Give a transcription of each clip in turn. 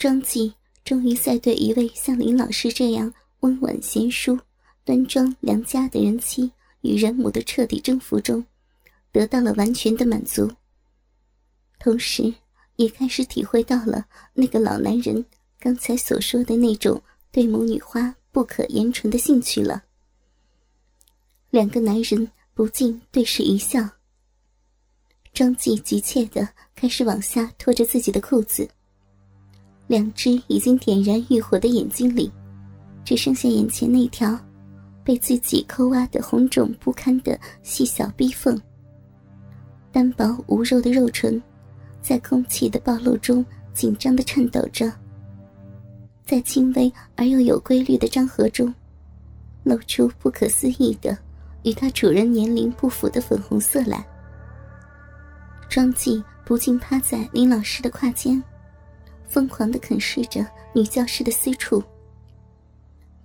庄纪终于在对一位像林老师这样温婉贤淑、端庄良家的人妻与人母的彻底征服中，得到了完全的满足。同时，也开始体会到了那个老男人刚才所说的那种对母女花不可言传的兴趣了。两个男人不禁对视一笑。庄纪急切的开始往下拖着自己的裤子。两只已经点燃欲火的眼睛里，只剩下眼前那条被自己抠挖的红肿不堪的细小逼缝。单薄无肉的肉唇，在空气的暴露中紧张的颤抖着，在轻微而又有规律的张合中，露出不可思议的与它主人年龄不符的粉红色来。庄纪不禁趴在林老师的胯间。疯狂的啃噬着女教师的私处。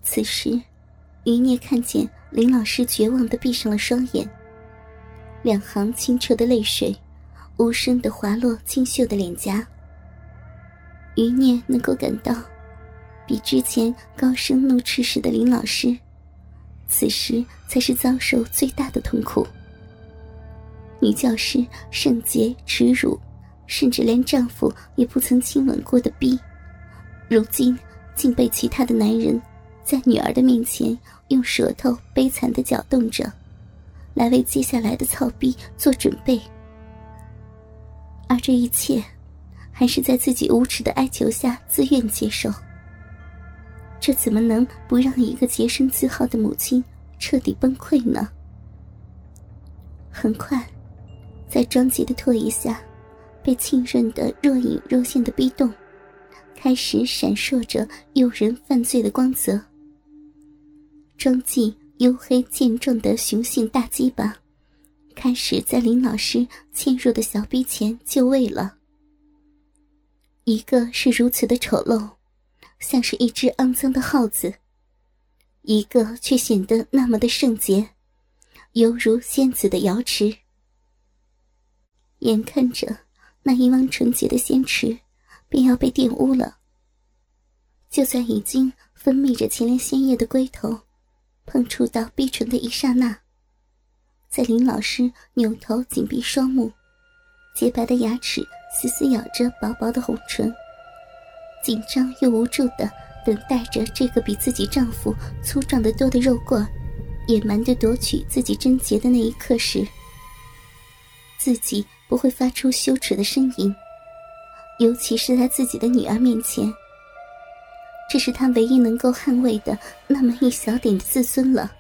此时，余孽看见林老师绝望的闭上了双眼，两行清澈的泪水无声的滑落清秀的脸颊。余孽能够感到，比之前高声怒斥时的林老师，此时才是遭受最大的痛苦。女教师圣洁耻辱。甚至连丈夫也不曾亲吻过的逼，如今竟被其他的男人在女儿的面前用舌头悲惨的搅动着，来为接下来的操逼做准备。而这一切，还是在自己无耻的哀求下自愿接受。这怎么能不让一个洁身自好的母亲彻底崩溃呢？很快，在庄杰的唾液下。被浸润的若隐若现的逼洞，开始闪烁着诱人犯罪的光泽。装进黝黑健壮的雄性大鸡巴，开始在林老师嵌入的小逼前就位了。一个是如此的丑陋，像是一只肮脏的耗子；一个却显得那么的圣洁，犹如仙子的瑶池。眼看着。那一汪纯洁的仙池，便要被玷污了。就在已经分泌着前列腺液的龟头，碰触到碧唇的一刹那，在林老师扭头紧闭双目，洁白的牙齿死死咬着薄薄的红唇，紧张又无助的等待着这个比自己丈夫粗壮的多的肉棍，野蛮的夺取自己贞洁的那一刻时，自己。不会发出羞耻的呻吟，尤其是在自己的女儿面前。这是他唯一能够捍卫的那么一小点的自尊了。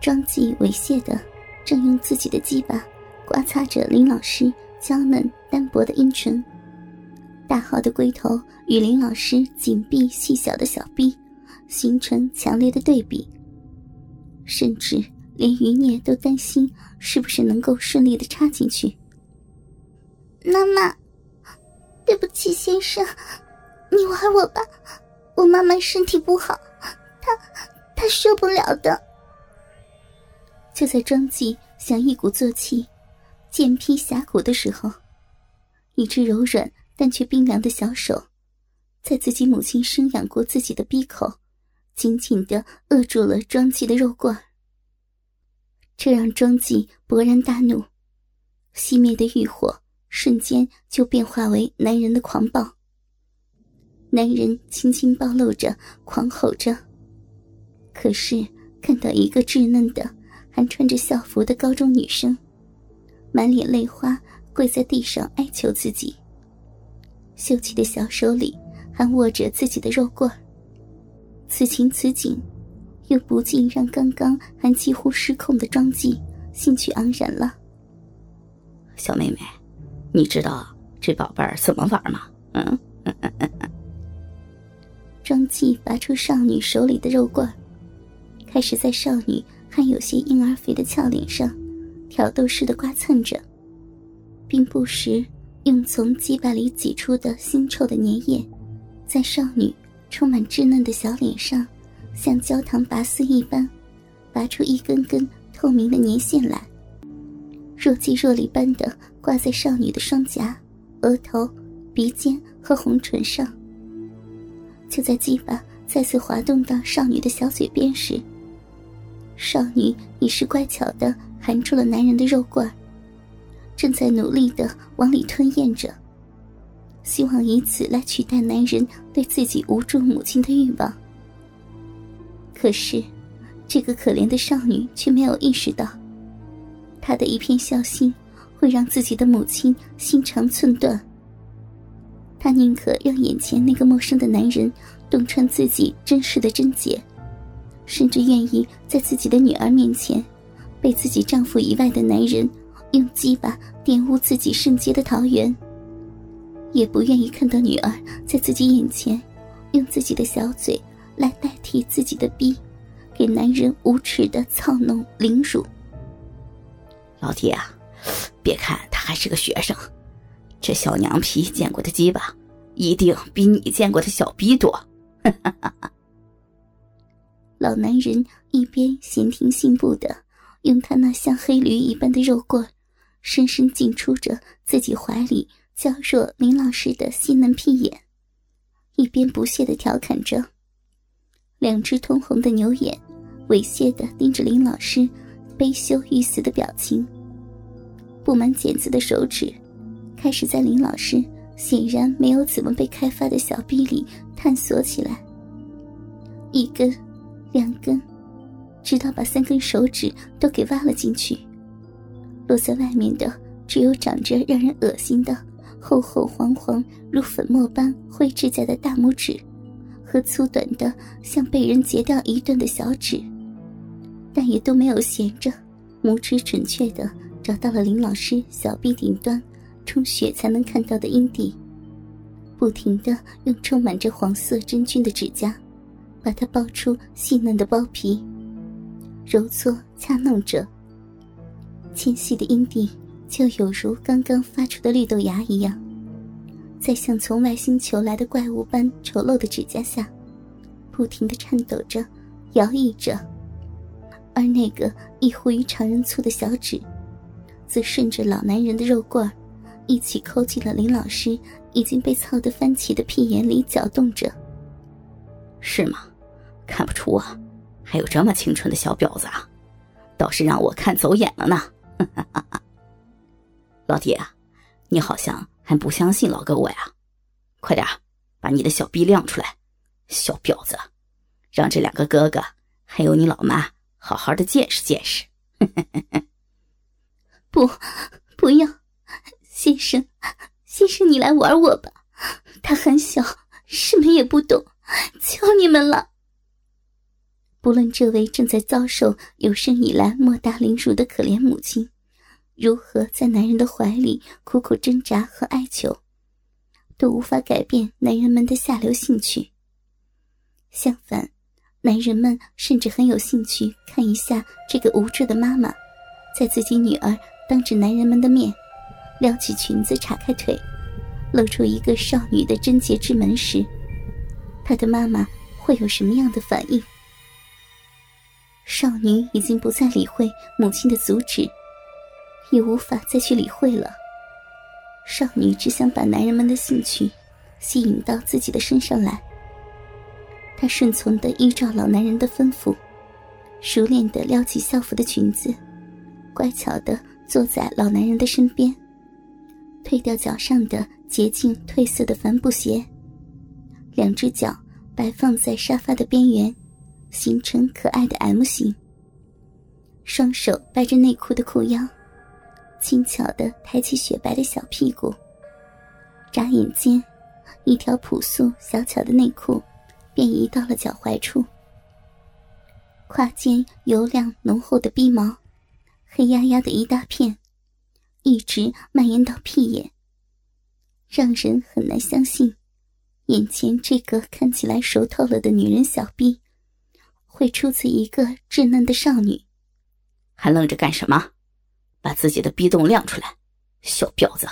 庄纪猥亵的，正用自己的鸡巴刮擦着林老师娇嫩单薄的阴唇，大号的龟头与林老师紧闭细小的小臂形成强烈的对比，甚至连余孽都担心是不是能够顺利的插进去。妈妈，对不起，先生，你玩我吧，我妈妈身体不好，她她受不了的。就在庄纪想一鼓作气，剑劈峡谷的时候，一只柔软但却冰凉的小手，在自己母亲生养过自己的鼻口，紧紧的扼住了庄纪的肉罐。这让庄纪勃然大怒，熄灭的欲火。瞬间就变化为男人的狂暴。男人轻轻暴露着，狂吼着。可是看到一个稚嫩的、还穿着校服的高中女生，满脸泪花跪在地上哀求自己，秀气的小手里还握着自己的肉棍此情此景，又不禁让刚刚还几乎失控的庄纪兴趣盎然了。小妹妹。你知道这宝贝儿怎么玩吗？嗯，庄纪拔出少女手里的肉罐，开始在少女还有些婴儿肥的俏脸上挑逗似的刮蹭着，并不时用从鸡巴里挤出的腥臭的粘液，在少女充满稚嫩的小脸上，像焦糖拔丝一般，拔出一根根透明的粘线来。若即若离般的挂在少女的双颊、额头、鼻尖和红唇上，就在鸡巴再次滑动到少女的小嘴边时，少女已是乖巧的含住了男人的肉罐，正在努力的往里吞咽着，希望以此来取代男人对自己无助母亲的欲望。可是，这个可怜的少女却没有意识到，她的一片孝心会让自己的母亲心肠寸断。她宁可让眼前那个陌生的男人洞穿自己真实的贞洁。甚至愿意在自己的女儿面前，被自己丈夫以外的男人用鸡巴玷污自己圣洁的桃园，也不愿意看到女儿在自己眼前，用自己的小嘴来代替自己的逼，给男人无耻的操弄凌辱。老弟啊，别看他还是个学生，这小娘皮见过的鸡巴，一定比你见过的小逼多。老男人一边闲庭信步的用他那像黑驴一般的肉棍，深深进出着自己怀里娇弱林老师的细嫩屁眼，一边不屑的调侃着，两只通红的牛眼猥亵的盯着林老师悲羞欲死的表情。布满茧子的手指开始在林老师显然没有怎么被开发的小臂里探索起来，一根。两根，直到把三根手指都给挖了进去。落在外面的只有长着让人恶心的厚厚黄黄如粉末般灰指甲的大拇指，和粗短的像被人截掉一段的小指，但也都没有闲着。拇指准确的找到了林老师小臂顶端充血才能看到的阴蒂，不停的用充满着黄色真菌的指甲。把它剥出细嫩的包皮，揉搓掐弄着，纤细的阴蒂就有如刚刚发出的绿豆芽一样，在像从外星球来的怪物般丑陋的指甲下，不停的颤抖着，摇曳着，而那个异乎于常人粗的小指，则顺着老男人的肉棍一起抠进了林老师已经被操得翻起的屁眼里搅动着。是吗？看不出啊，还有这么清纯的小婊子啊，倒是让我看走眼了呢。老弟啊，你好像还不相信老哥我呀？快点把你的小逼亮出来，小婊子，让这两个哥哥还有你老妈好好的见识见识。不，不要，先生，先生你来玩我吧，他很小，什么也不懂，求你们了。不论这位正在遭受有生以来莫大凌辱的可怜母亲，如何在男人的怀里苦苦挣扎和哀求，都无法改变男人们的下流兴趣。相反，男人们甚至很有兴趣看一下这个无助的妈妈，在自己女儿当着男人们的面撩起裙子、叉开腿，露出一个少女的贞洁之门时，她的妈妈会有什么样的反应？少女已经不再理会母亲的阻止，也无法再去理会了。少女只想把男人们的兴趣吸引到自己的身上来。她顺从的依照老男人的吩咐，熟练的撩起校服的裙子，乖巧的坐在老男人的身边，褪掉脚上的洁净褪色的帆布鞋，两只脚摆放在沙发的边缘。形成可爱的 M 型，双手掰着内裤的裤腰，轻巧的抬起雪白的小屁股。眨眼间，一条朴素小巧的内裤便移到了脚踝处。胯间油亮浓厚的逼毛，黑压压的一大片，一直蔓延到屁眼，让人很难相信，眼前这个看起来熟透了的女人小臂。会出自一个稚嫩的少女，还愣着干什么？把自己的逼洞亮出来，小婊子！